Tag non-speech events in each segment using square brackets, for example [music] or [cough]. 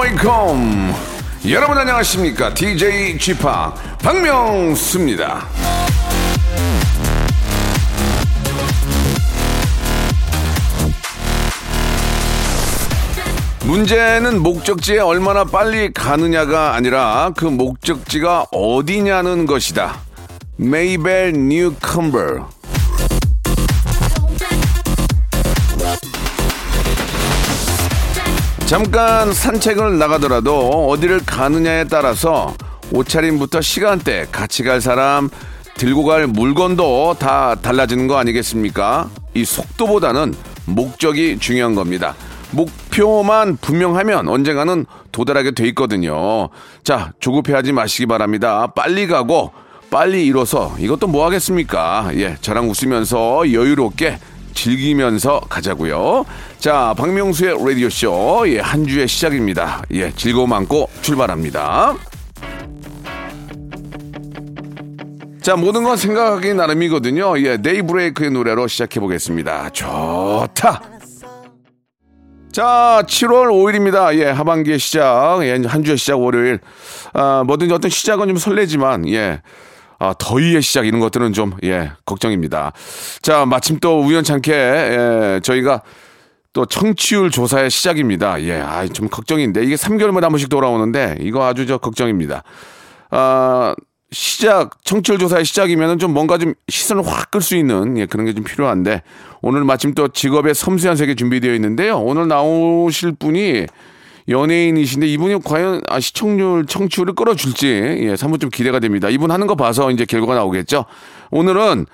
Welcome. 여러분 안녕하십니까? DJ p 박명수입니다. 문제는 목적지에 얼마나 빨리 가느냐가 아니라 그 목적지가 어디냐는 것이다. 메이벨 뉴컴버 잠깐 산책을 나가더라도 어디를 가느냐에 따라서 옷차림부터 시간대, 같이 갈 사람, 들고 갈 물건도 다 달라지는 거 아니겠습니까? 이 속도보다는 목적이 중요한 겁니다. 목표만 분명하면 언젠가는 도달하게 돼 있거든요. 자, 조급해하지 마시기 바랍니다. 빨리 가고 빨리 이뤄서 이것도 뭐 하겠습니까? 예, 저랑 웃으면서 여유롭게 즐기면서 가자고요. 자, 박명수의 라디오 쇼, 예, 한 주의 시작입니다. 예, 즐거움 안고 출발합니다. 자, 모든 건 생각하기 나름이거든요. 예, 데이브레이크의 노래로 시작해 보겠습니다. 좋다. 자, 7월 5일입니다. 예, 하반기의 시작. 예, 한 주의 시작 월요일. 아, 뭐든지 어떤 시작은 좀 설레지만, 예. 아, 더위의 시작 이런 것들은 좀, 예, 걱정입니다. 자, 마침 또 우연찮게, 예, 저희가 또 청취율 조사의 시작입니다. 예, 아, 좀 걱정인데, 이게 3개월마다 한 번씩 돌아오는데, 이거 아주 저 걱정입니다. 아, 시작, 청취율 조사의 시작이면은 좀 뭔가 좀 시선을 확 끌 수 있는, 예, 그런 게 좀 필요한데, 오늘 마침 또 직업의 섬세한 세계 준비되어 있는데요. 오늘 나오실 분이 연예인이신데 이분이 과연 아, 시청률, 청취율을 끌어줄지, 예, 사뭇 좀 기대가 됩니다. 이분 하는 거 봐서 이제 결과가 나오겠죠. 오늘은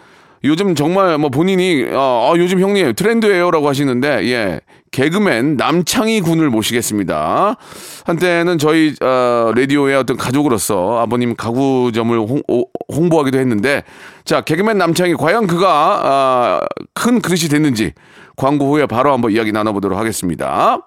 요즘 정말 뭐 본인이 어, 어, 요즘 형님 트렌드예요라고 하시는데 예 개그맨 남창희 군을 모시겠습니다. 한때는 저희 어, 라디오의 어떤 가족으로서 아버님 가구점을 홍, 오- 홍보하기도 했는데 자 개그맨 남창희 과연 그가 아, 큰 그릇이 됐는지 광고 후에 바로 한번 이야기 나눠보도록 하겠습니다.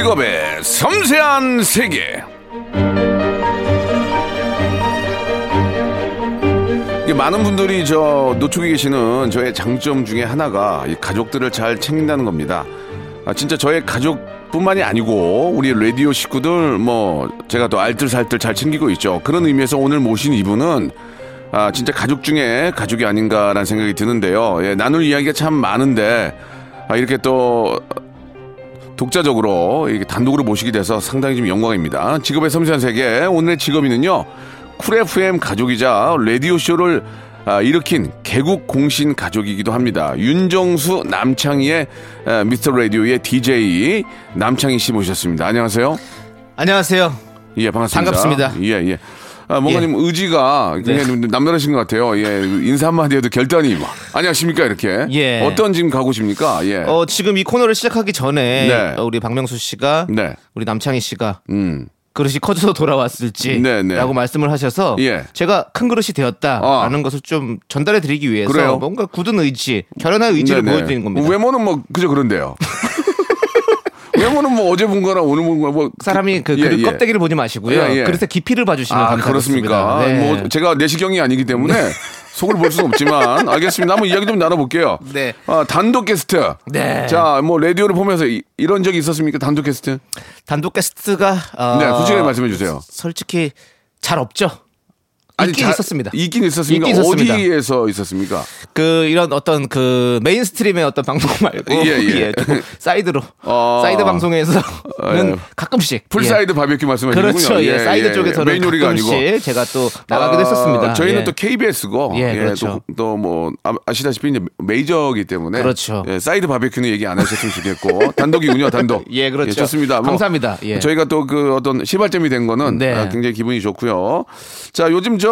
직업의 섬세한 세계. 많은 분들이 저 노축에 계시는 저의 장점 중에 하나가 이 가족들을 잘 챙긴다는 겁니다. 아, 진짜 저의 가족뿐만이 아니고 우리 라디오 식구들 뭐 제가 또 알뜰살뜰 잘 챙기고 있죠. 그런 의미에서 오늘 모신 이분은 아, 진짜 가족 중에 가족이 아닌가라는 생각이 드는데요. 예, 나눌 이야기가 참 많은데 아, 이렇게 또 독자적으로 단독으로 모시게 돼서 상당히 좀 영광입니다. 직업의 섬세한 세계 오늘의 직업인은요. Cool FM 가족이자 라디오 쇼를 아, 일으킨 개국 공신 가족이기도 합니다. 윤정수 남창희의 아, 미스터 라디오의 DJ 남창희 씨 모셨습니다. 안녕하세요. 안녕하세요. 예, 반갑습니다. 반갑습니다. 예, 예. 아, 뭔가 좀 의지가 굉장히 좀 남다르신 것 같아요. 예, 인사 한마디 해도 결단이 막 안녕하십니까 이렇게. 예. 어떤 지금 가고십니까? 예. 어, 지금 이 코너를 시작하기 전에 네. 어, 우리 박명수 씨가 네. 우리 남창희 씨가 음. 그릇이 커져서 돌아왔을지 네, 네. 라고 말씀을 하셔서 예. 제가 큰 그릇이 되었다라는 것을 좀 전달해 드리기 위해서 그래요? 뭔가 굳은 의지, 결연한 의지를 네네. 보여드리는 겁니다. 외모는 뭐 그저 그런데요. [laughs] 외모는 뭐 어제 본 거나 오늘 본 거나 뭐 사람이 그 예, 그릇 예. 껍데기를 보지 마시고요. 예, 예. 그릇의 깊이를 봐주시면 아, 감사하겠습니다. 그렇습니까? 네. 뭐 제가 내시경이 아니기 때문에 [laughs] 속을 볼 수는 없지만 알겠습니다. 한번 이야기 좀 나눠볼게요. 네. 아, 단독 게스트. 네. 자, 뭐 라디오를 보면서 이, 런 적이 있었습니까? 단독 게스트? 단독 게스트가 어, 네, 솔직하게 말씀해 주세요. 솔직히 잘 없죠. 있긴 자- 있었습니다. 있긴 있었습니까? 있긴 있었습니다. 어디에서 있었습니까? 그 이런 어떤 그 mainstream의 어떤 방송 [laughs] 말고 예, 예. 조금 [laughs] 사이드로 어. 사이드 방송에서는 예. 가끔씩 poolside 바베큐 말씀하시는군요. 그렇죠. 예, 사이드 쪽에서는 메인 요리가 아니고. 제가 또 나가기도 아, 했었습니다. 저희는 예. 또 KBS고 예, 그렇죠. 또뭐 아시다시피 이제 메이저이기 때문에 그렇죠. 예, 사이드 바베큐는 얘기 안 하셨으면 좋겠고 [laughs] 단독이군요, 단독. 예, 그렇죠. 좋습니다. 뭐 감사합니다. 예. 저희가 또 그 어떤 시발점이 된 거는 네. 아, 굉장히 기분이 좋고요. 자, 요즘 저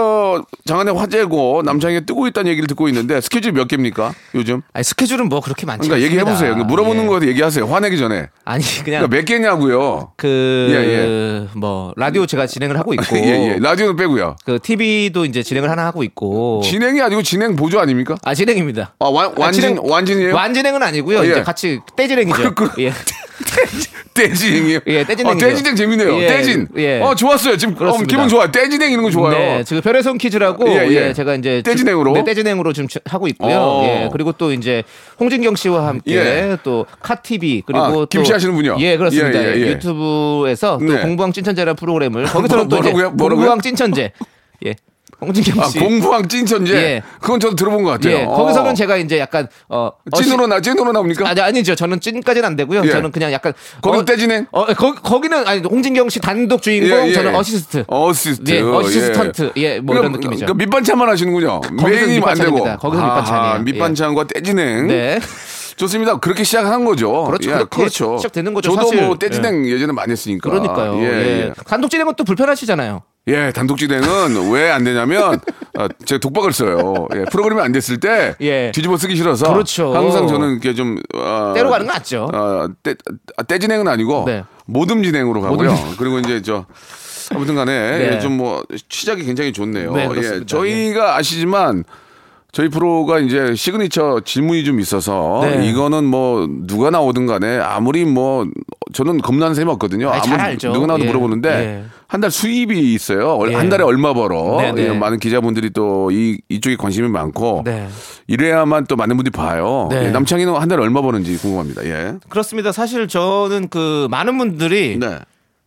장안의 화제고 남창희 뜨고 있다는 얘기를 듣고 있는데 스케줄 몇 개입니까? 요즘? 아니, 스케줄은 뭐 그렇게 많지 그러니까 얘기해. 보세요. 물어보는 예. 거 얘기하세요. 화내기 전에. 아니 그냥 그러니까 몇 개냐고요. 그 예, 뭐 라디오 제가 진행을 하고 있고 [laughs] 예, 예. 라디오는 빼고요. 그 TV도 이제 진행을 하나 하고 있고 진행이 아니고 진행 보조 아닙니까? 아 진행입니다. 아, 완, 아, 완진, 진행- 완진이에요? 완진행은 아니고요. 아, 예. 이제 같이 떼진행이죠. 그- 예. [laughs] 떼진행이요? 예, 떼진행이죠. 어, 떼진행 재밌네요. 예, 떼진. 예. 어, 좋았어요. 지금 어. 기분 좋아. 떼진행 이런 거 좋아요. 네, 지금 별의 손 퀴즈라고 예, 예, 예. 제가 이제 떼진행으로? 네, 떼진행으로 지금 주- 하고 있고요. 어. 예, 그리고 또 이제 홍진경 씨와 함께 예. 또 카티비 그리고 아, 또 김씨 하시는 분이요? 예, 그렇습니다. 예, 예, 예. 유튜브에서 또 네. 공부왕 찐천재라는 프로그램을 [laughs] 거기서는 또 이제 뭐라고요? 뭐라고요? 공부왕 찐천재. 예. 홍진경 아, 씨. 공부왕 찐천재. 예. 그건 저도 들어본 것 같아요. 예, 거기서는 어. 제가 이제 약간 어 찐으로 나 찐으로 나옵니까? 아니 아니죠. 저는 찐까지는 안 되고요. 예. 저는 그냥 약간 거기는 어, 떼진행? 어, 거기 거기는 아니 홍진경 씨 단독 주인공, 예, 예. 저는 어시스트. 어시스트. 예, assistant. 예, 뭐 이런 느낌이죠. 그러니까 밑반찬만 하시는군요. 메인이 안 되고. 거기서 밑반찬이에요. 예. 밑반찬과 떼진행. 네. 좋습니다. 그렇게 시작한 거죠. 그렇죠. 예, 그렇게 시작되는 거죠, 저도 사실. 뭐 떼진행 예전에 많이 했으니까. 그러니까요. 예, 예, 예. 단독 진행은 또 불편하시잖아요. 예, 단독 진행은 왜안 되냐면 어, 제가 독박을 써요. 예, 프로그램이 안 됐을 때 예. 뒤집어 쓰기 싫어서 그렇죠. 항상 저는 이렇게 좀 어, 때로 가는 거 낫죠. 어, 떼, 아, 떼 진행은 아니고 네. 모듬 진행으로 가고요. 모듬. 그리고 이제 저 아무튼 간에 네. 예, 좀뭐 시작이 굉장히 좋네요. 네. 예, 저희가 아시지만 저희 프로가 이제 시그니처 질문이 좀 있어서 네. 이거는 뭐 누가 나오든 간에 아무리 뭐 저는 겁나는 셈이 없거든요. 아니, 잘 아무리. 누가 나와도 예. 물어보는데 예. 한달 수입이 있어요. 얼- 예. 한 달에 얼마 벌어. 네, 네. 예, 많은 기자분들이 또 이, 이쪽에 관심이 많고 네. 이래야만 또 많은 분들이 봐요. 네. 예, 남창희는 한 달에 얼마 버는지 궁금합니다. 예. 그렇습니다. 사실 저는 그 많은 분들이 네.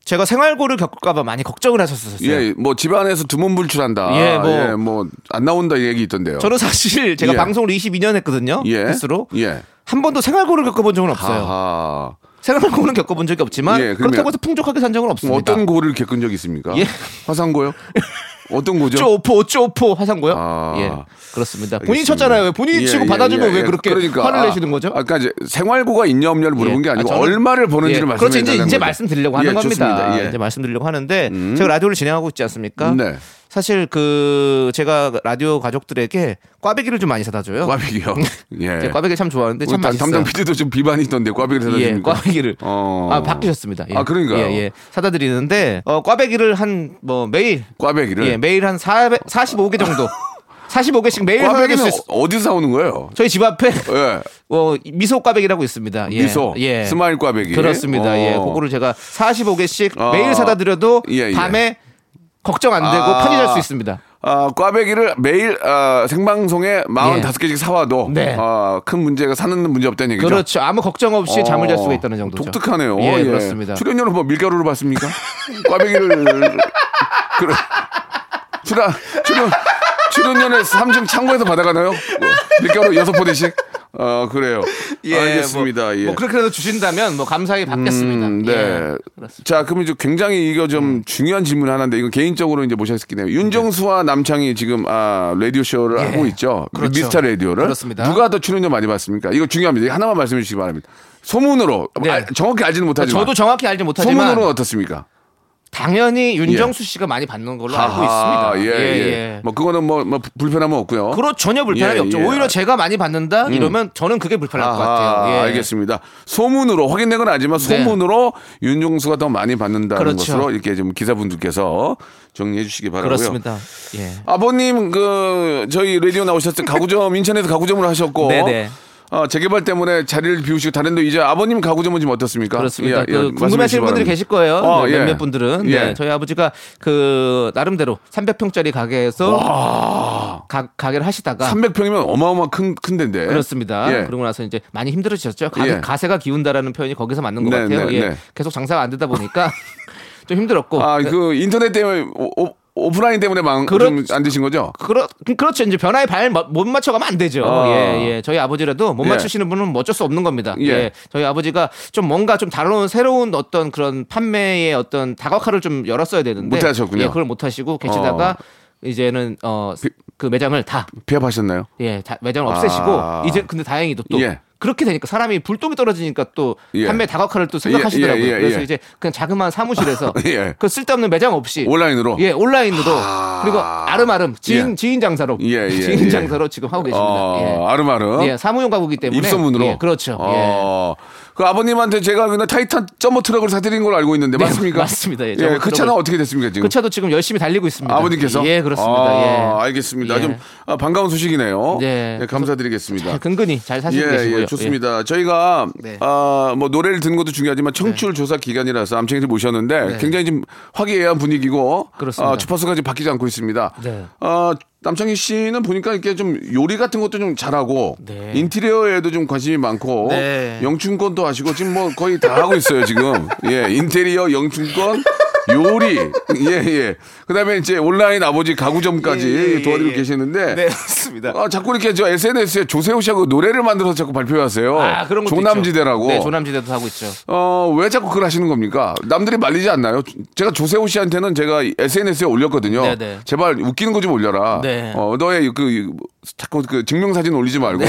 제가 생활고를 겪을까봐 많이 걱정을 하셨었어요. 예, 뭐 집안에서 두문불출한다. 예, 뭐. 예, 뭐안 나온다 이 얘기 있던데요. 저는 사실 제가 예. 방송을 22년 했거든요. 예. 횟수로 예. 한 번도 생활고를 겪어본 적은 없어요. 하하. 생활고는 겪어본 적이 없지만 예, 그렇다고 해서 풍족하게 산 적은 없습니다. 어떤 고를 겪은 적 있습니까? 예. 화상고요? [laughs] 어떤 고죠? 쪼포 쪼포 하상고요? 아. 예 그렇습니다. 본인이 알겠습니다. 쳤잖아요. 왜 본인이 예, 치고 예, 받아주면 예, 왜 예. 그렇게 그러니까, 화를 아, 내시는 거죠? 아까 이제 생활고가 있냐 없냐를 물어본 게 예. 아니고 아, 저는- 얼마를 버는지를 예. 말씀해 그렇죠. 이제 달라는 이제 거죠. 말씀드리려고 하는 예, 겁니다. 예. 이제 말씀드리려고 하는데 음. 제가 라디오를 진행하고 있지 않습니까? 네. 사실 그 제가 라디오 가족들에게 꽈배기를 좀 많이 사다 줘요. 꽈배기요. 예. 제가 꽈배기 참 좋아하는데 참 맛있어요. 담당 PD도 좀 비만이 있던데 꽈배기를 사다 예, 줍니까? 꽈배기를 어. 아 바뀌셨습니다. 예. 아, 그러니까요. 예, 예. 사다 드리는데 어, 꽈배기를 한 뭐 매일 꽈배기를. 예, 매일 한 400, 45개 정도. [laughs] 45개씩 매일 사다 드릴 수 있... 어디서 사오는 거예요? 저희 집 앞에 예. [laughs] 어, 미소 꽈배기라고 있습니다. 예. 미소. 예. smile 꽈배기. 그렇습니다. 어. 예. 그거를 제가 45개씩 어. 매일 사다 드려도 예, 예. 밤에 걱정 안 되고 아. 편히 잘 수 있습니다. 아, 꽈배기를 매일 아, 생방송에 45개씩 사와도 네. 아, 큰 문제가 사는 문제 없다는 얘기죠. 그렇죠. 아무 걱정 없이 잠을 잘 어, 수가 있다는 정도죠. 독특하네요. 예, 그렇습니다. 출연료는 뭐 밀가루로 받습니까? [laughs] 꽈배기를 그래. 출연 출연 출연료는 삼층 창고에서 받아가나요? 뭐, 밀가루 여섯 포대씩. 어 그래요. 알겠습니다. 뭐, 예. 뭐 그렇게라도 주신다면 뭐 감사하게 받겠습니다. 음, 네. 예. 그렇습니다. 자, 그럼 이제 굉장히 이거 좀 중요한 질문 하나인데 이건 개인적으로 이제 모셨기 때문에 윤정수와 남창이 지금 아 라디오 쇼를 예. 하고 있죠. 그렇죠. 미스터 라디오를. 그렇습니다. 누가 더 출연료 많이 받습니까? 이거 중요합니다. 이거 하나만 말씀해 주시기 바랍니다. 소문으로 네. 아, 정확히 알지는 못하지만 저도 정확히 알지 못하지만 소문으로는 어떻습니까? 당연히 윤정수 씨가 많이 받는 걸로 알고 하하, 있습니다. 예, 예. 뭐 그거는 뭐, 뭐 불편함은 없고요. 그렇 전혀 불편함이 예, 없죠. 예. 오히려 제가 많이 받는다 이러면 저는 그게 불편할 것 같아요. 예. 알겠습니다. 소문으로 확인된 건 아니지만 네. 소문으로 윤종수가 더 많이 받는다는 그렇죠. 것으로 이렇게 좀 기사분들께서 정리해 주시기 바라고요. 그렇습니다. 예. 아버님 그 저희 라디오 나오셨을 때 가구점 [laughs] 인천에서 가구점을 하셨고 네네. 어, 재개발 때문에 자리를 비우시고 다른 데 이제 아버님 가구점은 지금 어떻습니까? 그렇습니다. 예, 그 예, 궁금하신 주시기 분들이. 계실 거예요. 어, 네, 예. 몇몇 분들은. 예. 네, 저희 아버지가 그 나름대로 300평짜리 가게에서 가, 가게를 하시다가 300평이면 어마어마 큰, 큰 데인데. 그렇습니다. 예. 그러고 나서 이제 많이 힘들어지셨죠. 가, 예. 가세가 기운다라는 표현이 거기서 맞는 것 네, 같아요. 네, 예. 네. 계속 장사가 안 되다 보니까 [laughs] 좀 힘들었고. 아, 그 인터넷 때문에 오, 오- 오프라인 때문에 망, 그렇- 좀안 되신 거죠? 그렇, 그렇죠. 이제 변화에 발 못 맞춰가면 안 되죠. 아. 예, 예. 저희 아버지라도 못 예. 맞추시는 분은 뭐 어쩔 수 없는 겁니다. 예. 예. 저희 아버지가 좀 뭔가 좀 다른 새로운 어떤 그런 판매의 어떤 다각화를 좀 열었어야 되는데. 못 하셨군요. 예, 그걸 못 하시고 계시다가 이제는 어, 그 매장을 다, 폐업하셨나요? 예, 다 매장을 없애시고 아. 이제 근데 다행히도 또 예. 그렇게 되니까 사람이 불똥이 떨어지니까 또 예. 판매 다각화를 또 생각하시더라고요. 예, 예, 예, 그래서 예. 이제 그냥 자그마한 사무실에서 [laughs] 예. 그 쓸데없는 매장 없이 온라인으로? 예, 온라인으로 그리고 아름아름 지인 예. 지인 장사로 예, 예, [laughs] 지인 예. 장사로 지금 하고 계십니다. 어, 아름아름. 예. 예, 사무용 가구기 때문에 입소문으로. 예, 그렇죠. 어. 그 아버님한테 제가 그냥 타이탄 점머 트럭을 사드린 걸로 알고 있는데 네, 맞습니까? 맞습니다. 예, 예, 그 차는 어떻게 됐습니까 예. 지금? 그 차도 지금 열심히 달리고 있습니다. 아버님께서? 예, 그렇습니다. 아, 예. 알겠습니다. 예. 좀 아, 반가운 소식이네요. 네. 예, 감사드리겠습니다. 잘 근근히 잘 사시고 예, 계시고요. 예, 좋습니다. 저희가 네. 아, 뭐 노래를 듣는 것도 중요하지만 청취율 조사 기간이라서 암청이를 모셨는데 네. 굉장히 좀 화기애애한 분위기고 그렇습니다. 아, 주파수가 지금 바뀌지 않고 있습니다. 네. 아, 남창희 씨는 보니까 이렇게 좀 요리 같은 것도 좀 잘하고 네. 인테리어에도 좀 관심이 많고 네. 영춘권도 하시고 지금 뭐 거의 다 하고 있어요 지금. 예, 인테리어, 영춘권, 요리, [laughs] 예, 예. 그 다음에 이제 온라인 아버지 가구점까지 예, 예, 도와드리고 예. 계시는데 네, 맞습니다. 아, 자꾸 이렇게 저 SNS에 조세호 씨하고 노래를 만들어서 자꾸 발표하세요. 아, 그런 것도 조남지대라고. 있죠. 네, 조남지대도 하고 있죠. 어, 왜 자꾸 그걸 하시는 겁니까? 남들이 말리지 않나요? 제가 조세호 씨한테는 제가 SNS에 올렸거든요. 네 네. 제발 웃기는 거 좀 올려라. 네. 어, 너의 그, 자꾸 그 증명사진 올리지 말고.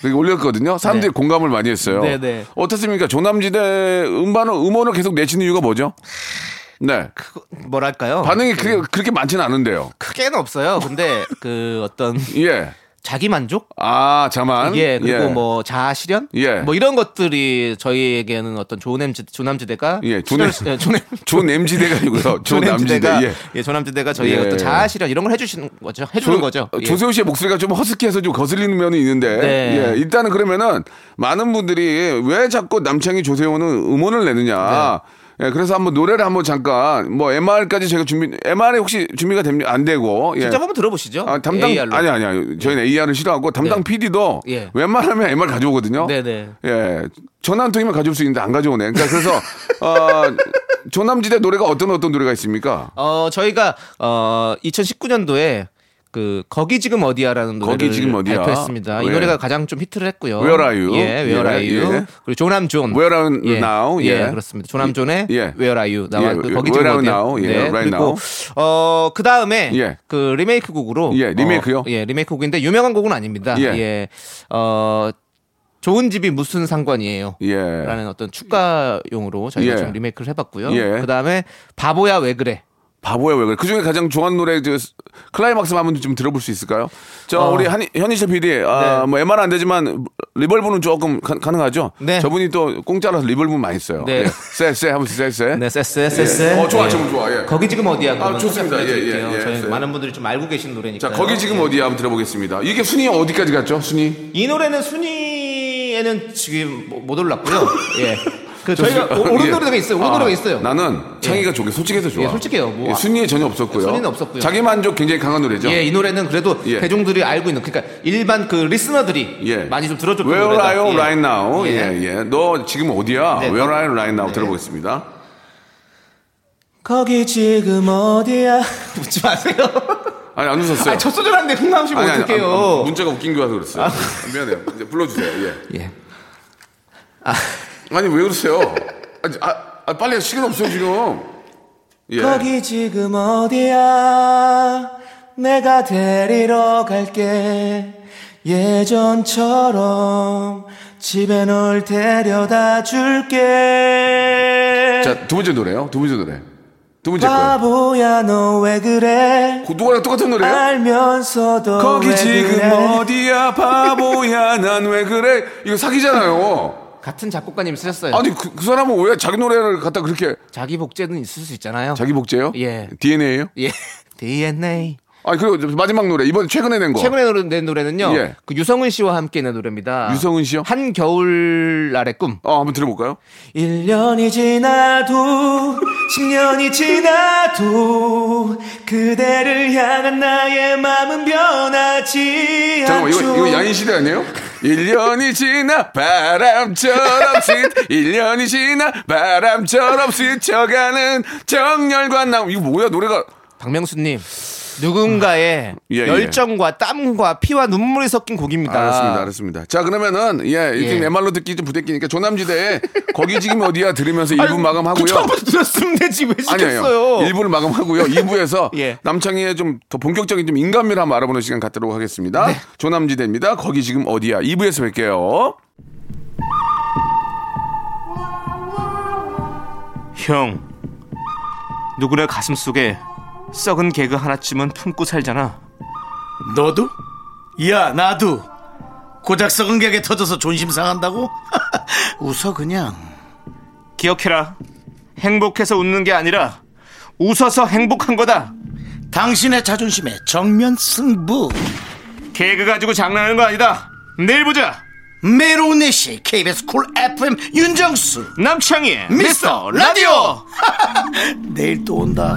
그렇게 올렸거든요. 사람들이 네. 공감을 많이 했어요. 네 네. 어떻습니까? 조남지대 음반을, 음원을 계속 내시는 이유가 뭐죠? 네. 그, 뭐랄까요? 반응이 그게, 그렇게 많지는 않은데요. 크게는 없어요. 근데 그 어떤 [laughs] 예. 자기 만족? 아, 자만. 예, 그리고 예. 뭐 자아 실현? 예. 뭐 이런 것들이 저희에게는 어떤 조남지 조남지대가 예, 조남- 예, 조남 조남지대가 아니고요. 조남지대. 예. 예, 조남지대가 저희의 예. 어떤 자아 실현 이런 걸 해 주시는 거죠. 해 주는 조- 거죠. 예. 조세호 씨의 목소리가 좀 허스키해서 좀 거슬리는 면이 있는데 네. 예, 일단은 그러면은 많은 분들이 왜 자꾸 남창희 조세호는 음원을 내느냐 네. 예, 그래서 한번 노래를 한번 잠깐 뭐 MR까지 제가 준비 MR이 혹시 준비가 됩니 안 되고 예. 진짜 한번 들어보시죠. 아, 담당 AR 로. 아니 아니 아니 저희는 AR을 싫어하고 담당 네. PD도 예. 웬만하면 MR 가져오거든요. 네네. 예. 전화 한 통이면 가져올 수 있는데 안 가져오네. 그러니까 그래서 [laughs] 어, 조남지대 노래가 어떤 어떤 노래가 있습니까? 어 저희가 어 2019년도에 그 거기 지금 어디야라는 노래를 거기 지금 어디야? 발표했습니다. 이 예. 노래가 가장 좀 히트를 했고요. Where are you? 예, Where 예, are you? 예. 그리고 조남 zone. Where are you 예. now? 예, 예. 그렇습니다. 조남 zone의 예. Where are you? now 예, 그 예. 거기 Where 지금 어디야? now? 예, 네. right 그리고 now. 어 그다음에 예. 그 리메이크 곡으로 예, 리메이크요? 어, 예, 리메이크 곡인데 유명한 곡은 아닙니다. 예. 예. 어 좋은 집이 무슨 상관이에요? 예. 라는 어떤 축가용으로 저희가 예. 좀 리메이크를 해봤고요. 예. 그 다음에 바보야 왜 그래? 바보야 왜 그래? 그 중에 가장 좋아하는 노래 저 클라이막스 한번 좀 들어볼 수 있을까요? 저 어. 우리 한, 현희철 PD 아, 네. 뭐 MR 안 되지만 reverb는 조금 가, 가능하죠? 네. 저분이 또 공짜라서 reverb 많이 써요. 네. 예. 쎄쎄 하면서 쎄쎄. 네, 쎄쎄 쎄쎄. 어, 좋아, 예. 지금 좋아, 예. 거기 지금 어디야? 그러면 좋습니다. 예, 예. 예. 저희 네. 많은 분들이 좀 알고 계신 노래니까. 자 거기 지금 어디야 한번 들어보겠습니다. 이게 순위 어디까지 갔죠? 순위? 이 노래는 순위에는 지금 못- 못 올랐고요. 예. [laughs] 그 저희가 오- 오른 예. 노래가 있어요. 오른 아, 노래가 있어요. 나는 창희가 좋게 솔직해서 좋아. 예, 솔직해요. 뭐. 예, 순위에 전혀 없었고요. 순위는 없었고요. 자기 만족 굉장히 강한 노래죠. 예, 이 노래는 그래도 예. 대중들이 알고 있는 그러니까 일반 그 리스너들이 예. 많이 좀 들어줬던 Where 노래다. are you 예. right now? 예. 예, 예. 너 지금 어디야? 네. Where are you right now? 네. 들어보겠습니다. 거기 지금 어디야? [laughs] 웃지 마세요. 아니, 안 웃었어요. 아니, 첫 소절한데 흥나오시면 아니, 아니, 어떡해요. 아, 아, 문자가 웃긴 거 같아서 그랬어요. 미안해요. 이제 불러주세요. 예. 예. 아 니, 왜 그러세요? 아니, 아, 아, 빨리 시간 없어요, 지금. 예. 거기 지금 어디야? 내가 데리러 갈게. 예전처럼 집에 널 데려다 줄게. 자, 두 번째 노래요. 두 번째 노래. 두 번째. 바보야 너 왜 그래 그 누구랑 똑같은 노래예요? 알면서도 거기 왜 지금 그래? 어디야 바보야 난 왜 그래 이거 사기잖아요 같은 작곡가님 쓰셨어요 아니 그, 그 사람은 왜 자기 노래를 갖다 그렇게 자기 복제는 있을 수 있잖아요 자기 복제요? 예. DNA예요? 예 [laughs] DNA 아니 그리고 마지막 노래 이번 최근에 낸 거. 최근에 노래- 낸 노래는요 예. 그 유성은 씨와 함께 낸 노래입니다 유성은 씨요? 한 겨울 날의 꿈 어 한번 들어볼까요? 1년이 지나도 10년이 지나도 그대를 향한 나의 마음은 변하지 잠깐만 이거 않죠 이거 야인 시대 아니에요? 1년이 지나 바람처럼 스쳐 1년이 지나 바람처럼 스쳐가는 정열과 나 이거 뭐야 노래가? 박명수님 누군가의 예, 예. 열정과 땀과 피와 눈물이 섞인 곡입니다 알았습니다, 알았습니다. 자, 그러면은, 예, 이렇게 예. 내 말로 듣기 좀 부대끼니까 조남지대 거기 지금 어디야 들으면서 [laughs] 1부 마감하고요. 처음부터 들었으면 되지 왜. 시켰어요 1부를 마감하고요. [laughs] 2부에서 예. 남창희의 좀 더 본격적인 좀 인간미를 한번 알아보는 시간 갖도록 하겠습니다. 네. 조남지대입니다. 거기 지금 어디야? 2부에서 뵐게요. 형 누구네 가슴 속에 썩은 개그 하나쯤은 품고 살잖아. 너도? 야 나도. 고작 썩은 개그에 터져서 존심 상한다고? [laughs] 웃어 그냥. 기억해라. 행복해서 웃는 게 아니라 웃어서 행복한 거다. 당신의 자존심에 정면 승부. 개그 가지고 장난하는 거 아니다. 내일 보자. 매일 네시 KBS 쿨 FM 윤정수. 남창희의 미스터 라디오. [laughs] 내일 또 온다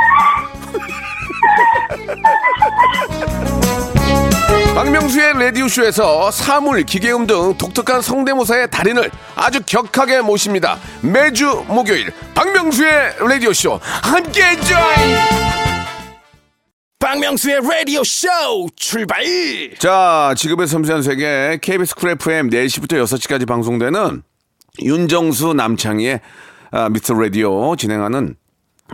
박명수의 라디오쇼에서 사물, 기계음 등 독특한 성대모사의 달인을 아주 격하게 모십니다. 매주 목요일 박명수의 라디오쇼 함께 join! 박명수의 라디오 쇼 출발 자, 지금의 섬세한 세계 KBS 쿨 FM 4시부터 6시까지 방송되는 윤정수 남창희의 아, 미스터 라디오 진행하는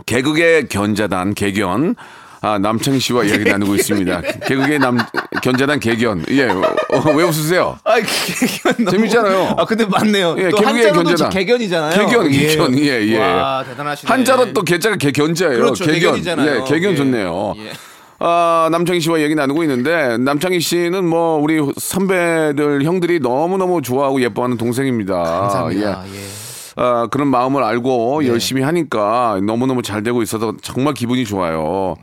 개그의 견자단 개견 아, 남창희 씨와 이야기 나누고 있습니다. 개그의 남 견자단 개견. 예. 어, 왜 웃으세요? 아 개견 너무- 재밌잖아요. 아 근데 맞네요 예, 또 한자로도 견자다. 개견이잖아요 개견, 개견. 예, 예. 와 대단하시네 한자로 또 개자가 개견자예요. 그렇죠, 개견. 개견이잖아요. 예, 개견 예. 좋네요. 예. 아, 남창희 씨와 얘기 나누고 있는데 남창희 씨는 뭐 우리 선배들 형들이 너무너무 좋아하고 예뻐하는 동생입니다. 감사합니다 예. 예. 아, 그런 마음을 알고 네. 열심히 하니까 너무너무 잘 되고 있어서 정말 기분이 좋아요.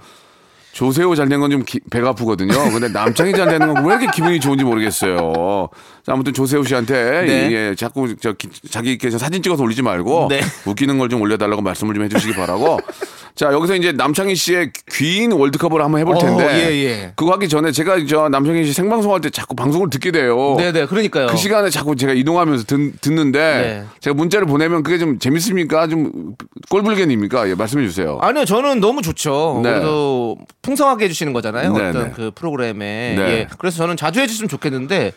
조세호 잘 된 건 좀 배가 아프거든요. 근데 남창희 잘 되는 건 왜 이렇게 기분이 좋은지 모르겠어요. 자, 아무튼 조세호 씨한테 네. 예, 자꾸 저 기- 자기께서 사진 찍어서 올리지 말고 네. 웃기는 걸 좀 올려달라고 말씀을 좀 해주시기 바라고. 자, 여기서 이제 남창희 씨의 귀인 월드컵을 한번 해볼 어, 텐데. 예, 예. 그거 하기 전에 제가 저 남창희 씨 생방송할 때 자꾸 방송을 듣게 돼요. 네네 그러니까요 그 시간에 자꾸 제가 이동하면서 듣, 듣는데 네. 제가 문자를 보내면 그게 좀 재밌습니까? 좀 꼴불견입니까? 예, 말씀해 주세요. 아니요, 저는 너무 좋죠. 네. 그래도 풍성하게 해주시는 거잖아요. 네, 어떤 네. 그 프로그램에. 네. 예. 그래서 저는 자주 해주시면 좋겠는데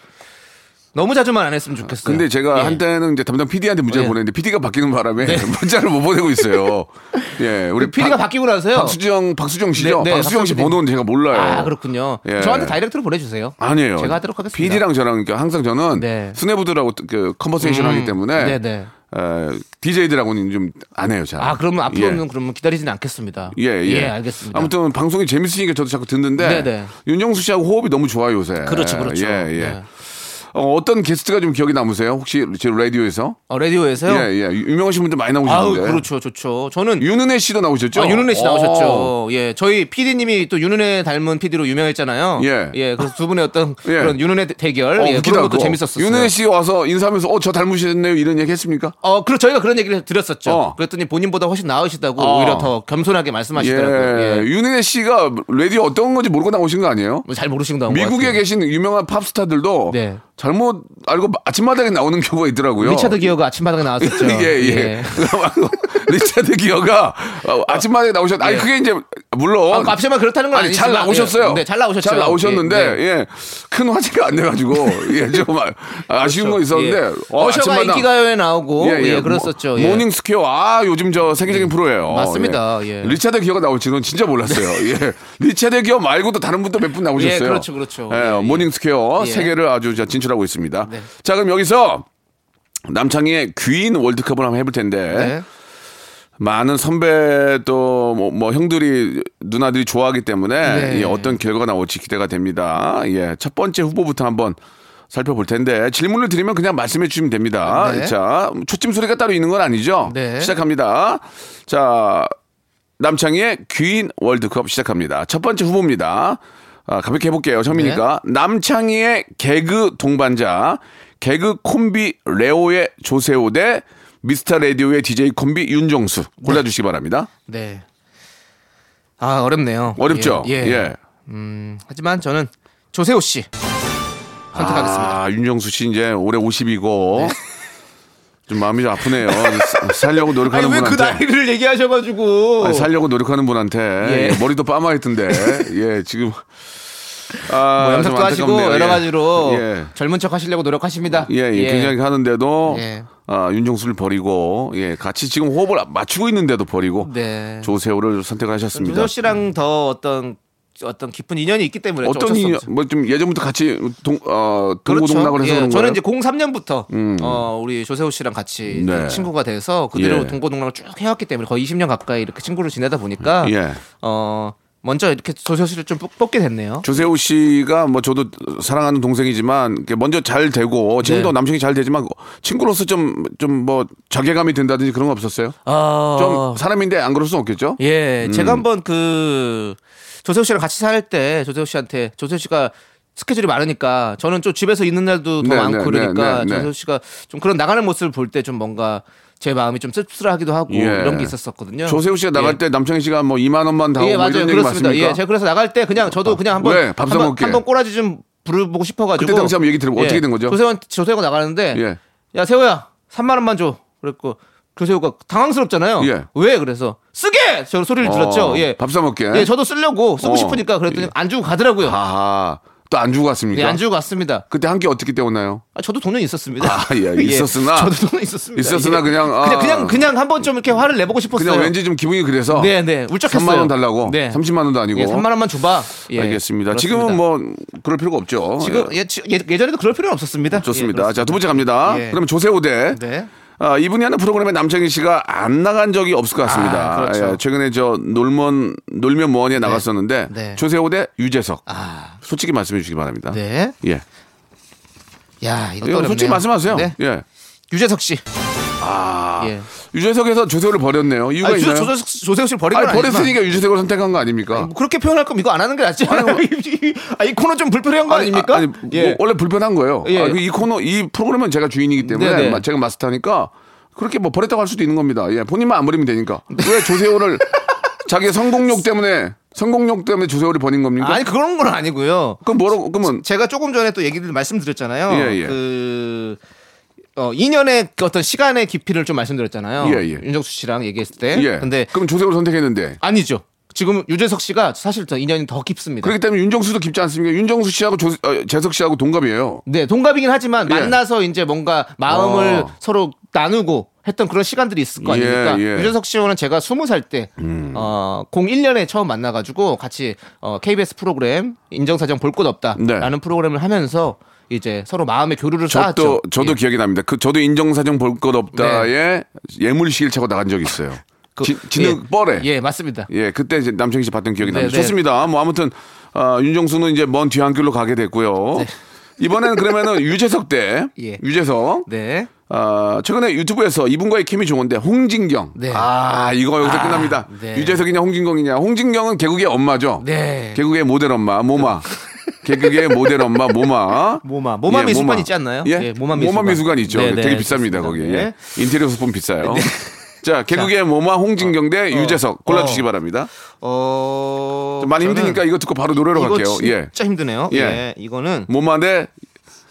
너무 자주만 안 했으면 좋겠어요. 근데 제가 예. 한때는 이제 담당 PD한테 문자를 예. 보냈는데 PD가 바뀌는 바람에 네. [laughs] 문자를 못 보내고 있어요. 예, 우리 PD가 박- 바뀌고 나서요. 박수정 박수정 씨죠? 네, 네, 박수정 씨 번호는 제가 몰라요. 아 그렇군요. 예. 저한테 direct로 보내주세요. 아니에요. 제가 하도록 하겠습니다. PD랑 저랑 항상 저는 네. 수뇌부들하고 그 conversation 음, 하기 때문에 네네. DJ들하고는 좀 안 해요, 잘. 아 그러면 앞으로는 예. 그러면 기다리지는 않겠습니다. 예, 예. 알겠습니다. 아무튼 방송이 재밌으니까 저도 자꾸 듣는데 네네. 윤정수 씨하고 호흡이 너무 좋아요, 요새. 그렇죠, 그렇죠. 예, 예. 네. 어, 어떤 게스트가 좀 기억에 남으세요? 혹시 제 라디오에서? 어, 라디오에서요? 예, 예. 유명하신 분들 많이 나오시는데. 그렇죠, 좋죠. 저는 윤은혜 씨도 나오셨죠? 아, 윤은혜 씨 어. 나오셨죠. 예, 저희 PD님이 또 윤은혜 닮은 PD로 유명했잖아요. 예. 그래서 두 분의 어떤 예. 그런 윤은혜 대- 대결 어, 예, 웃기다, 그런 것도 그거. 재밌었어요. 윤은혜 씨 와서 인사하면서 어, 저 닮으셨네요. 이런 얘기 했습니까? 어, 그리고 저희가 그런 얘기를 드렸었죠. 어. 그랬더니 본인보다 훨씬 나으시다고 어. 오히려 더 겸손하게 말씀하시더라고요. 예. 예. 윤은혜 씨가 라디오 어떤 건지 모르고 나오신 거 아니에요? 뭐잘 모르신 거 미국에 계신 유명한 팝스타들도 네. 잘못 알고 아침마당에 나오는 경우가 있더라고요. 리차드 기어가 아침마당에 나왔었죠. [laughs] 예, 예. [laughs] 리차드 기어가 어, 아침마당에 나오셨. 아니 예. 그게 이제 물론 아, 앞서만 그렇다는 건 아니 잘 아니지만, 나오셨어요. 예. 네, 잘 나오셨죠. 잘 나오셨는데 예, 네. 예. 큰 화제가 안 돼가지고 [laughs] 예 좀 아쉬운 건 있었는데 예. 어셔가 인기가요에 나오고 예, 그랬었죠. 예. morning square 아 요즘 저 세계적인 프로예요. 맞습니다. 예. 리차드 기어가 나올 줄은 진짜 몰랐어요. 예. 리차드 기어 말고도 다른 분도 몇 분 나오셨어요. 예, 그렇죠, 그렇죠. 예, 예, 예. morning square 예. 세계를 아주 저 진출 하고 있습니다. 네. 자 그럼 여기서 남창희의 귀인 월드컵을 한번 해볼 텐데 네. 많은 선배 또 뭐, 뭐 형들이 누나들이 좋아하기 때문에 네. 예, 어떤 결과가 나올지 기대가 됩니다. 예, 첫 번째 후보부터 한번 살펴볼 텐데 질문을 드리면 그냥 말씀해 주시면 됩니다. 네. 자, 초침 소리가 따로 있는 건 아니죠? 네. 시작합니다. 자, 남창희의 귀인 월드컵 시작합니다. 첫 번째 후보입니다. 아, 가볍게 해볼게요. 처음이니까. 네. 남창희의 개그 동반자, 개그 콤비 레오의 조세호 대 미스터 라디오의 DJ 콤비 윤정수 골라주시기 바랍니다. 네. 아 어렵네요. 어렵죠? 예. 예. 예. 음, 하지만 저는 조세호 씨 선택하겠습니다. 아, 윤정수 씨 이제 올해 50이고 좀 마음이 좀 아프네요. 사- [laughs] 살려고 노력하는 왜그 분한테. 나이를 얘기하셔가지고 아니, 살려고 노력하는 분한테 예. 예, 머리도 빠마했던데 [laughs] 예 지금 아, 뭐좀 염색도 하시고. 여러 예. 가지로 예. 젊은 척 하시려고 노력하십니다. 예, 예, 굉장히 하는데도 예. 아, 윤정수를 버리고 예, 같이 지금 호흡을 맞추고 있는데도 버리고 네. 조세호를 선택을 하셨습니다. 조세호 씨랑 더 어떤 어떤 깊은 인연이 있기 때문에 좀 어떤 없죠. 뭐좀 예전부터 같이 동 어, 그렇죠. 동고동락을 해서 예, 그런 저는 거예요? 이제 03년부터 음. 어, 우리 조세호 씨랑 같이 네. 친구가 돼서 그대로 예. 동고동락을 쭉 해왔기 때문에 거의 20년 가까이 이렇게 친구를 지내다 보니까 예. 어 먼저 이렇게 조세호 씨를 좀 뽑- 뽑게 됐네요. 조세호 씨가 뭐 저도 사랑하는 동생이지만 먼저 잘 되고 지금도 네. 남친이 잘 되지만 친구로서 좀 좀 뭐 자괴감이 든다든지 그런 거 없었어요? 어, 좀 사람인데 안 그럴 수 없겠죠? 예, 음. 제가 한번 그 조세호 씨랑 같이 살 때 조세호 씨한테 조세호 씨가 스케줄이 많으니까 저는 좀 집에서 있는 날도 더 네, 많고 네, 그러니까 네, 네, 네. 조세호 씨가 좀 그런 나가는 모습을 볼 때 좀 뭔가 제 마음이 좀 씁쓸하기도 하고 예. 이런 게 있었었거든요. 조세호 씨가 나갈 예. 때 남창희 씨가 뭐 2만 원만 다 오고 예, 뭐. 이런 얘기. 맞습니까? 예, 제가 그래서 나갈 때 그냥 저도 그냥 한번 왜? 밥 한번. 한번 꼬라지 좀 부르고 싶어가지고 그때 당시 한번 얘기 들어보고 어떻게 된 거죠? 조세호 조세호가 나가는데 예. 야 세호야 3만 원만 줘. 그랬고 조세호가 당황스럽잖아요. 예. 왜 그래서 쓰게 저 소리를 들었죠. 어, 예. 밥 사 먹게. 예, 저도 쓰려고 쓰고 어. 싶으니까 그랬더니 안 주고 가더라고요. 아하. 또 안 주고 갔습니까? 예, 안 주고 갔습니다. 그때 한 끼 어떻게 때웠나요? 아, 저도 돈은 있었습니다. 아, [laughs] 예, 있었으나. 저도 돈은 있었습니다. 있었으나 예. 그냥, 아. 그냥 그냥 그냥 한 번 좀 이렇게 화를 내보고 싶었어요. 그냥 왠지 좀 기분이 그래서 네, 네. 울적했어요. 3만 원 달라고. 네. 30만 원도 아니고. 예, 3만 원만 줘 봐. 예, 알겠습니다. 그렇습니다. 지금은 뭐 그럴 필요가 없죠. 지금 예, 지- 예, 예전에도 그럴 필요는 없었습니다. 좋습니다. 예, 자, 두 번째 갑니다. 예. 그러면 조세호 대. 네. 아, 이분이 하는 프로그램에 남창희 씨가 안 나간 적이 없을 것 같습니다. 아, 그렇죠. 예, 최근에 저 놀면 놀면 뭐하니에 나갔었는데 네. 조세호 대 유재석. 아, 솔직히 말씀해 주시기 바랍니다. 네. 예. 야, 이거 이거 솔직히 말씀하세요. 네. 예. 유재석 씨. 아. 예. 유재석에서 조세호를 버렸네요. 이유가 아, 유- 있나요? 조세석, 조세석 씨를 버린 건 아니, 아니지만 버렸으니까 유재석을 선택한 거 아닙니까? 뭐 그렇게 표현할 거면 이거 안 하는 게 낫지 않아요? [laughs] 아, 이 코너 좀 불편한 거 아니, 아닙니까? 아니, 예. 뭐 원래 불편한 거예요. 예. 아, 그이 코너, 이 프로그램은 제가 주인이기 때문에 네네. 마- 제가 마스터니까 그렇게 뭐 버렸다고 할 수도 있는 겁니다. 예, 본인만 안 버리면 되니까. 왜 조세호를 [laughs] 자기 성공욕 때문에 성공욕 때문에 조세호를 버린 겁니까? 아니 그런 건 아니고요. 그럼 뭐라고 그러면 제가 조금 전에 또 얘기를 말씀드렸잖아요. 예, 예. 그 어, 2년의 그 어떤 시간의 깊이를 좀 말씀드렸잖아요. 예, 예. 윤정수 씨랑 얘기했을 때. 예. 근데 그럼 조세호를 선택했는데 아니죠. 지금 유재석 씨가 사실 더 인연이 더 깊습니다. 그렇기 때문에 윤정수도 깊지 않습니까? 윤정수 씨하고 조, 어, 재석 씨하고 동갑이에요. 네, 동갑이긴 하지만 예. 만나서 이제 뭔가 마음을 어. 서로 나누고 했던 그런 시간들이 있을 거 예, 아닙니까? 예. 음. 유재석 씨와는 제가 20살 때, 어, 01년에 처음 만나가지고 같이 어, KBS 프로그램 인정사정 볼 곳 없다라는 네. 프로그램을 하면서 이제 서로 마음의 교류를 쌓았죠. 저도 저도 예. 기억이 납니다. 그 저도 인정사정 볼 것 없다에 예물시계를 차고 나간 적이 있어요. 그- 지, 지는 뻘에. 예, 맞습니다. 예, 그때 이제 남창희 씨 봤던 기억이 납니다. 네, 네. 좋습니다. 뭐 아무튼 어, 윤정수는 이제 먼 뒤안길로 가게 됐고요. 네. 이번에는 그러면은 [laughs] 유재석 대 예. 유재석. 네. 아, 최근에 유튜브에서 이분과의 케미 좋은데 홍진경. 네. 아, 이거 여기서 끝납니다. 네. 유재석이냐 홍진경이냐. 홍진경은 개국의 엄마죠. 네. 개국의 모델 엄마 모마. 개국의 모델 엄마 모마. 모마. 모마 미술관 있지 않나요? 예, 예, 모마 미술관. 미술관 있죠. 네, 네, 되게 비쌉니다 좋습니다. 거기. 네. 예. 인테리어 소품 비싸요. [laughs] 자, 개국의 모마 홍진경 대 유재석 골라주시기 어. 바랍니다. 어. 좀 많이 힘드니까 이거 듣고 바로 노래로 이거 갈게요. 진짜 예. 힘드네요. 예. 예. 이거는 모마 대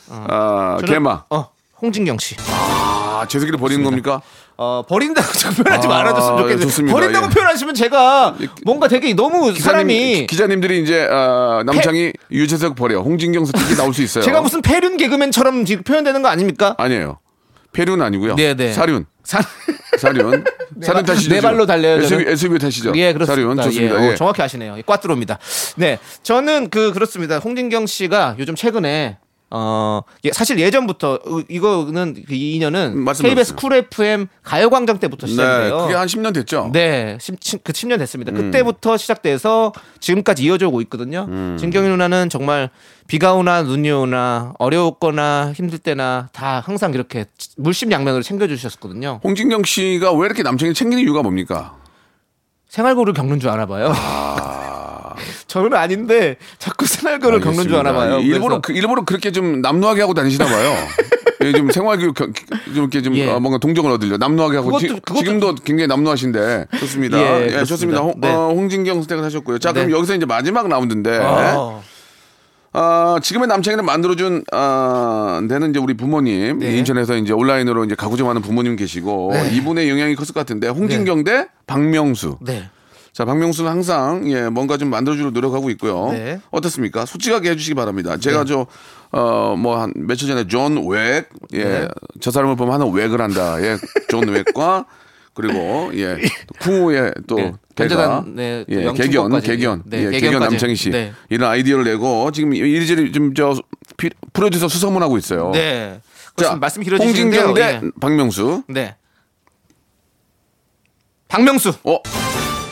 아, 저는- 개마. 어. 홍진경 씨. 아, 재석이를 버리는 겁니까? 어, 버린다고 [laughs] 표현하지 아, 말아줬으면 좋겠는데. 좋습니다. 버린다고 예. 표현하시면 제가 뭔가 되게 너무 사람이 기자님들이 이제 아, 남창이 유재석 버려 홍진경 선택이 나올 수 있어요. 제가 무슨 패륜 개그맨처럼 지금 표현되는 거 아닙니까? 아니에요. 패륜 아니고요. 네, 네. 사륜. 사... 사륜. [laughs] 사륜 타시죠. 네 발로 달려요, SUV. SUV 타시죠. 예, 그렇습니다. 사륜 좋습니다. 예, 예. 어, 정확히 아시네요. 꽈뚜로입니다. 네, 저는 그 그렇습니다. 홍진경 씨가 요즘 최근에 어 예, 사실 예전부터 어, 이거는 그이 인연은 KBS. 쿨 FM 가요광장 때부터 네, 시작돼요. 그게 한 10년 됐죠. 네, 10, 그 10년 됐습니다. 음. 그때부터 시작돼서 지금까지 이어져 오고 있거든요. 음. 진경이 누나는 정말 비가 오나 눈이 오나 어려웠거나 힘들 때나 다 항상 이렇게 물심양면으로 챙겨주셨었거든요. 홍진경 씨가 왜 이렇게 남창이 챙기는 이유가 뭡니까? 생활고를 겪는 줄 알아 봐요. 저는 아닌데 자꾸 생활고를 겪는 줄 알아 봐요. 일부러 그- 일부러 그렇게 좀 남루하게 하고 다니시나 봐요. [laughs] 예, 좀 생활교육 겨- 좀 이렇게 좀 예. 어, 뭔가 동정을 얻으려 남루하게 하고 그것도- 지, 그것도- 금도 굉장히 남루하신데 좋습니다. 예, 예. 좋습니다. 홍, 네. 어, 홍진경 선택을 하셨고요. 자 그럼 네. 여기서 이제 마지막 라운드인데 어, 아, 지금의 남창이를 만들어준 아, 데는 이제 우리 부모님 네. 인천에서 이제 온라인으로 이제 가구점하는 부모님 계시고 네. 이분의 영향이 컸을 것 같은데 홍진경 대 박명수. 네. 자 박명수는 항상 예 뭔가 좀 만들어주려 노력하고 있고요. 네. 어떻습니까? 솔직하게 해주시기 바랍니다. 제가 저어 뭐 한 며칠 전에 존 웩, 예, 네. 저 사람을 보면 하는 웩을 한다. 예, 존 웩과 그리고 예, 풍우의 또 네. 개가 견자단, 네, 또 예, 개견. 개견, 네, 예, 개견. 남창희 씨 네. 이런 아이디어를 내고 지금 이리저리 좀저 프로듀서 수소문하고 있어요. 네. 자. 말씀 길어지시는데요. 홍진경 대 예. 박명수. 네. 박명수. 어,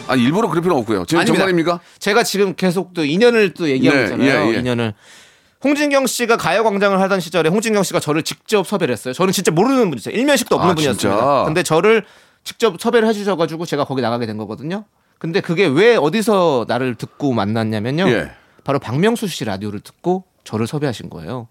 아니 일부러 그럴 필요 없고요. 지금 아닙니다. 정말입니까? 제가 지금 계속 또 인연을 또 얘기하고 네, 있잖아요. 예, 예. 인연을. 홍진경 씨가 가요광장을 하던 시절에 홍진경 씨가 저를 직접 섭외를 했어요. 저는 진짜 모르는 분이었어요. 일면식도 없는 아, 분이었습니다. 진짜? 근데 저를 직접 섭외를 해주셔가지고 제가 거기 나가게 된 거거든요. 근데 그게 왜 어디서 나를 듣고 만났냐면요. 예. 바로 박명수 씨 라디오를 듣고 저를 섭외하신 거예요.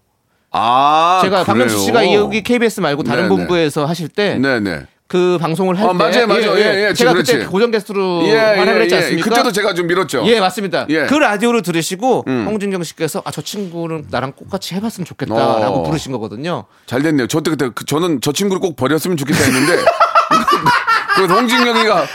아, 제가 박명수 그래요? 씨가 여기 KBS 말고 다른 네네. 본부에서 하실 때그네 네. 방송을 할 어, 때 맞아요, 맞아요. 예, 예, 제가 그렇지. 그때 고정 게스트로 예, 활약을 예, 했지 예. 않습니까? 그때도 제가 좀 밀었죠. 예, 맞습니다. 예. 그 라디오를 들으시고 음. 홍진경 씨께서 아, 저 친구는 나랑 똑같이 해봤으면 좋겠다라고 어. 부르신 거거든요. 잘 됐네요. 저때 그때 그- 저는 저 친구를 꼭 버렸으면 좋겠다 했는데 [laughs] 그래서 홍진경이가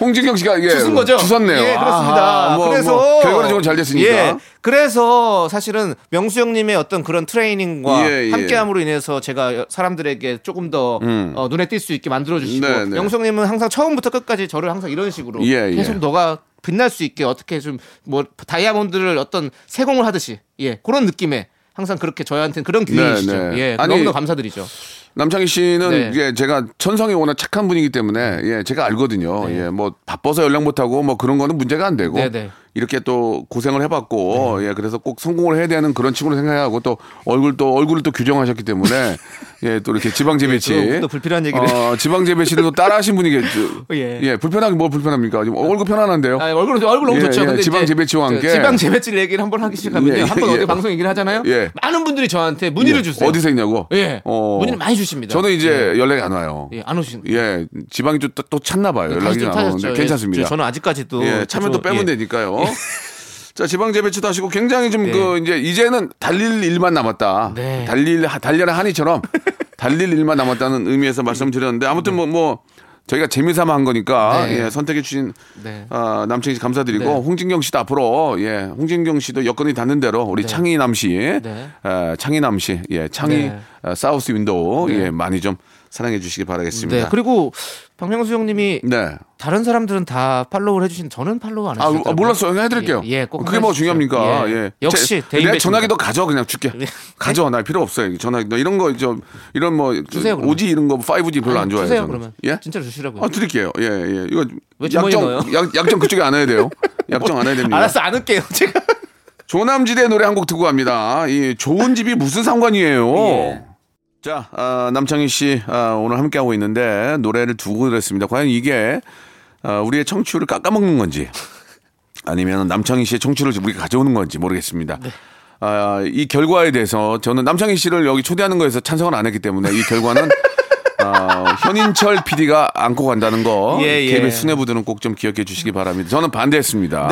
홍진경 씨가 예, 주신 거죠? 주셨네요. 예, 그렇습니다. 뭐, 그래서 뭐 결과는 잘 됐으니까. 예, 그래서 사실은 명수 형님의 어떤 그런 트레이닝과 예, 예. 함께함으로 인해서 제가 사람들에게 조금 더 음. 어, 눈에 띌 수 있게 만들어 주시고 네, 네. 명수 형님은 항상 처음부터 끝까지 저를 항상 이런 식으로 예, 예. 계속 너가 빛날 수 있게 어떻게 좀 뭐 다이아몬드를 어떤 세공을 하듯이 예 그런 느낌의 항상 그렇게 저희한테는 그런 기회이시죠. 네, 네. 예, 아니, 너무나 감사드리죠. 남창희 씨는 네. 이게 제가 천성이 워낙 착한 분이기 때문에 예, 제가 알거든요. 네. 예, 뭐 바빠서 연락 못 하고 뭐 그런 거는 문제가 안 되고 네, 네. 이렇게 또 고생을 해봤고 예, 그래서 꼭 성공을 해야 되는 그런 친구로 생각하고 또 얼굴 또 얼굴을 또 규정하셨기 때문에 [laughs] 예, 또 이렇게 지방 재배치 네, 또- 또 불필요한 얘기를. 어, 지방 재배치를 또 따라하신 분이겠죠. [laughs] 예. 예, 불편하게 뭐 불편합니까? 지금 얼굴 편안한데요. 아, 얼굴 얼굴 너무 예, 좋죠. 예, 근데 지방 재배치와 저 함께 지방 재배치를 얘기를 한번 하기 시작하면요. 예, 한번 예. 어디 방송 얘기를 하잖아요. 예. 많은 분들이 저한테 문의를 예, 주세요. 어디서 있냐고? 예. 어. 문의를 많이 주십니다. 저는 이제 연락이 안 와요. 예, 안 오신. 예, 지방이 좀또 찼나 봐요. 연락이 다시 좀 안. 오는데 예, 괜찮습니다. 저는 아직까지도 예, 차면 또 저- 빼면 예. 되니까요. [laughs] 자, 지방 재배치도 하시고 굉장히 좀 네. 그 이제 이제는 달릴 일만 남았다. 네. 달릴 달려라 한이처럼 [laughs] 달릴 일만 남았다는 의미에서 말씀드렸는데 아무튼 뭐뭐 저희가 재미삼아 한 거니까 네. 예, 선택해 주신 네. 아, 남창희 씨 감사드리고 네. 홍진경 씨도 앞으로 예, 홍진경 씨도 여건이 닿는 대로 우리 창희남 씨, 네. 어, 창희남 씨, 예, 창희 네. 어, South Window 네. 예, 많이 좀 사랑해 주시기 바라겠습니다. 네. 그리고 박명수 형님이 네. 다른 사람들은 다 follow를 해주신 저는 follow 안 아, 해주셨어요. 아, 몰랐어요. 그냥 해드릴게요. 예, 예, 꼭 그게 뭐. 중요합니까? 예. 예. 역시 제- 내. 전화기 너 가져 그냥 줄게. 네. 가져. 나 필요 없어요. 전화기 너 이런 거저 이런 뭐 주세요, 그러면. 오지 이런 거 5G 별로 안 아니, 좋아해요. 주세요 저는. 그러면. 예? 진짜로 주시라고요. 아, 드릴게요. 예, 예. 이거 약정? 약, 약정 그쪽에 안 해야 돼요. 약정 안 해야 됩니다. 알았어 안 할게요. 제가 조남지대 노래 한 곡 듣고 갑니다. 이 좋은 집이 무슨 상관이에요? 예. 자, 아, 남창희 씨 아, 오늘 함께 하고 있는데 노래를 두고 그랬습니다. 과연 이게 아, 우리의 청취율을 깎아먹는 건지 아니면 남창희 씨의 청취율을 우리가 가져오는 건지 모르겠습니다. 네. 아, 이 결과에 대해서 저는 남창희 씨를 여기 초대하는 거에서 찬성을 안 했기 때문에 이 결과는 어, 현인철 PD가 안고 간다는 거 예, 예. KBS 수뇌부들은 꼭 좀 기억해 주시기 바랍니다. 저는 반대했습니다.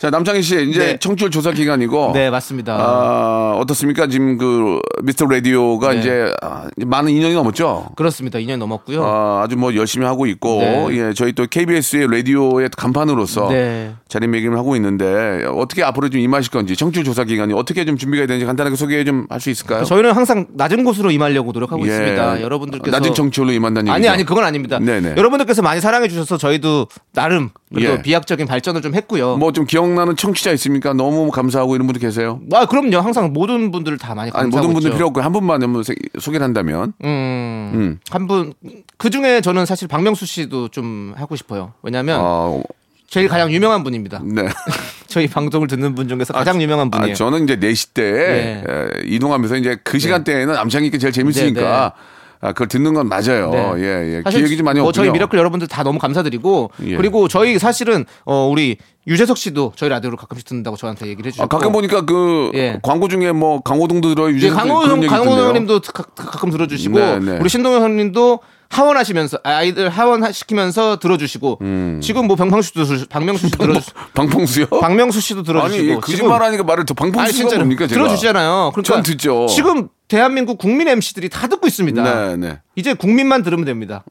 자, 남창희 씨 이제 네. 청취율 조사 기간이고 네, 맞습니다. 아, 어떻습니까? 지금 그 미스터 라디오가 네. 이제 아, 많은 2년이 넘었죠. 그렇습니다. 2년 넘었고요. 아, 아주 뭐 열심히 하고 있고 네. 예, 저희 또 KBS의 라디오의 간판으로서 네. 자리매김을 하고 있는데 어떻게 앞으로 좀 임하실 건지 청취율 조사 기간이 어떻게 좀 준비가 되는지 간단하게 소개 좀 할 수 있을까요? 저희는 항상 낮은 곳으로 임하려고 노력하고 예. 있습니다. 여러분들께서 낮은 청취율로 임한다는 아니 얘기죠? 아니 그건 아닙니다. 네네. 여러분들께서 많이 사랑해 주셔서 저희도 나름 그래도 예. 비약적인 발전을 좀 했고요. 뭐좀 기 억나는 청취자 있습니까? 너무 감사하고 이런 분들 계세요? 아 그럼요. 항상 모든 분들 다 많이 아니 감사하고 모든 분들 있죠. 필요 없고 한 분만 한번 세- 소개를 한다면 음, 음. 한 분, 그 중에 저는 사실 박명수 씨도 좀 하고 싶어요. 왜냐면 어, 제일 가장 유명한 분입니다. 네. [laughs] 저희 방송을 듣는 분 중에서 가장 유명한 분이에요. 아, 저는 이제 4시 때 네. 에, 이동하면서 이제 그 시간대에는 남창이께 제일 재밌으니까 아, 그걸 듣는 건 맞아요. 네. 예, 예. 사실 기억이 좀 많이 뭐 없군요. 저희 미라클 여러분들 다 너무 감사드리고 예. 그리고 저희 사실은 어 우리 유재석 씨도 저희 라디오를 가끔씩 듣는다고 저한테 얘기를 해주셨고 아, 가끔 보니까 그 예. 광고 중에 뭐 강호동도 들어 예, 유재 강호동 강호동님도 가- 가끔 들어주시고 네, 네. 우리 신동엽 형님도 하원하시면서 아이들 하원 시키면서 들어주시고 음. 지금 뭐 방명수도 들- 박명수 씨 들어주 [laughs] 방풍수요? 박명수 씨도 들어주시고 아니 거짓말하니까 말을 더 진짜로 뭡니까 제가? 들어주시잖아요. 그러니까 전 듣죠. 지금 대한민국 국민 MC들이 다 듣고 있습니다. 네, 네. 이제 국민만 들으면 됩니다.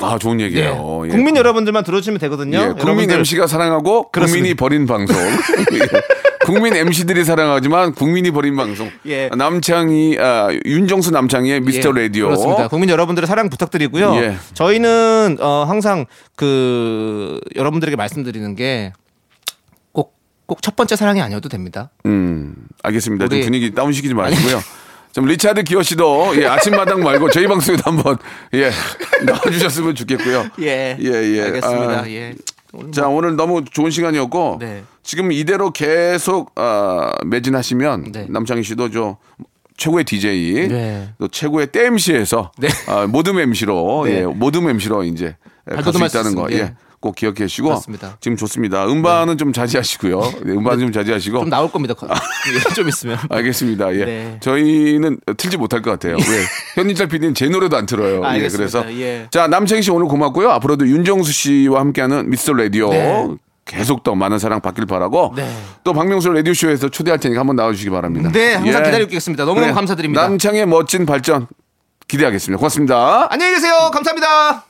아 좋은 네. 얘기예요. 예. 국민 여러분들만 들어주시면 되거든요. 예, 국민 MC가 사랑하고 국민이 그렇습니다. 버린 방송. [laughs] 예. 국민 MC들이 사랑하지만 국민이 버린 방송. 예. 남창희 아, 윤정수 남창희의 미스터 예, 라디오. 그렇습니다. 국민 여러분들의 사랑 부탁드리고요. 예. 저희는 어, 항상 그 여러분들에게 말씀드리는 게 꼭 꼭 첫 번째 사랑이 아니어도 됩니다. 음, 알겠습니다. 좀 우리- 분위기 다운 시키지 마시고요. 좀 리차드 기어 씨도 예, 아침마당 말고 저희 방송에도 한번 예 나와주셨으면 좋겠고요. [laughs] 예. 예, 예. 알겠습니다. 아, 예. 오늘 자 뭐- 오늘 너무 좋은 시간이었고 네. 지금 이대로 계속 아, 매진하시면 네. 남창희 씨도 저 최고의 DJ 네. 또 최고의 때 MC에서 네. 아, 모듬 MC로 네. 예, 모듬 MC로 이제 갈 수 있다는 거 있습니다. 예. 꼭 기억해 주시고 그렇습니다. 지금 좋습니다. 음반은 좀 자제하시고요. [laughs] 네, 음반은 좀 자제하시고 좀 나올 겁니다. 예, [laughs] 좀 있으면. 알겠습니다. 예. 네. 저희는 틀지 못할 것 같아요. 왜? [laughs] 현인철 PD는 제 노래도 안 틀어요. 예, 알겠습니다. 그래서 예. 자 남창희 씨 오늘 고맙고요. 앞으로도 윤정수 씨와 함께하는 미스터 라디오 네. 계속 더 많은 사랑 받길 바라고 네. 또 박명수 라디오 쇼에서 초대할 테니까 한번 나와주시기 바랍니다. 네, 항상 예. 기다리고 있겠습니다. 너무너무 그래. 감사드립니다. 남창의 멋진 발전 기대하겠습니다. 고맙습니다. 안녕히 계세요. 감사합니다.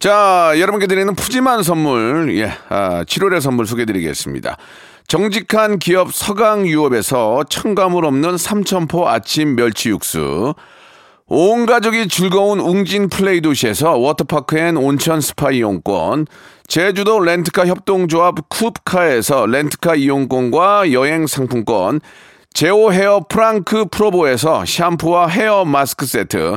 자, 여러분께 드리는 푸짐한 선물, 예, 아, 7월의 선물 소개드리겠습니다. 정직한 기업 서강유업에서 첨가물 없는 삼천포 아침 멸치 육수, 온 가족이 즐거운 웅진 플레이 도시에서 워터파크 and 온천 스파 이용권, 제주도 렌트카 협동조합 쿱카에서 렌트카 이용권과 여행 상품권, 제오 헤어 프랑크 프로보에서 샴푸와 hair mask 세트,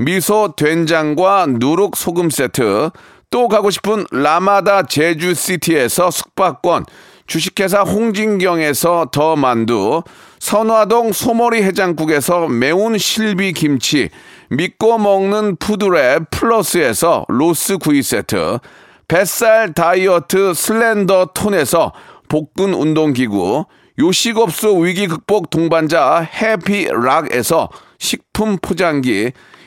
미소 된장과 누룩 소금 세트, 또 가고 싶은 라마다 제주시티에서 숙박권, 주식회사 홍진경에서 더 만두, 선화동 소머리 해장국에서 매운 실비 김치, 믿고 먹는 푸드랩 플러스에서 로스 구이 세트, 뱃살 다이어트 슬렌더 톤에서 복근 운동기구, 요식업소 위기 극복 동반자 해피락에서 식품 포장기,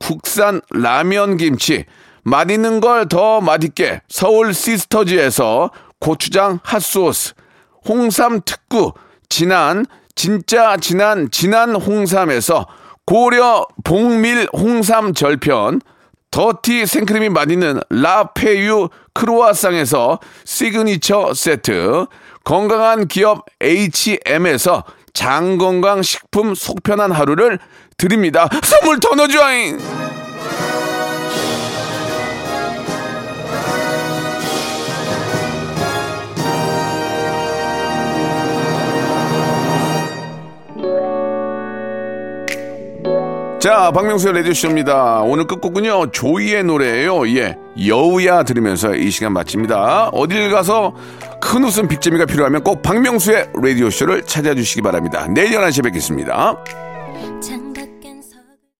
국산 라면 김치, 맛있는 걸 더 맛있게 서울 시스터즈에서 고추장 핫소스, 홍삼 특구, 진한, 진짜 진한, 진한 홍삼에서 고려 봉밀 홍삼 절편, 더티 생크림이 맛있는 라페유 크로아상에서 시그니처 세트, 건강한 기업 H&M에서 장건강 식품 속편한 하루를 드립니다. 선물 더 넣어줘잉! 자, 박명수의 레디오쇼입니다. 오늘 끝곡은요, 조이의 노래예요 예, 여우야 들으면서 이 시간 마칩니다. 어딜 가서 큰 웃음 빅재미가 필요하면 꼭 박명수의 라디오쇼를 찾아주시기 바랍니다. 내일 11시에 뵙겠습니다.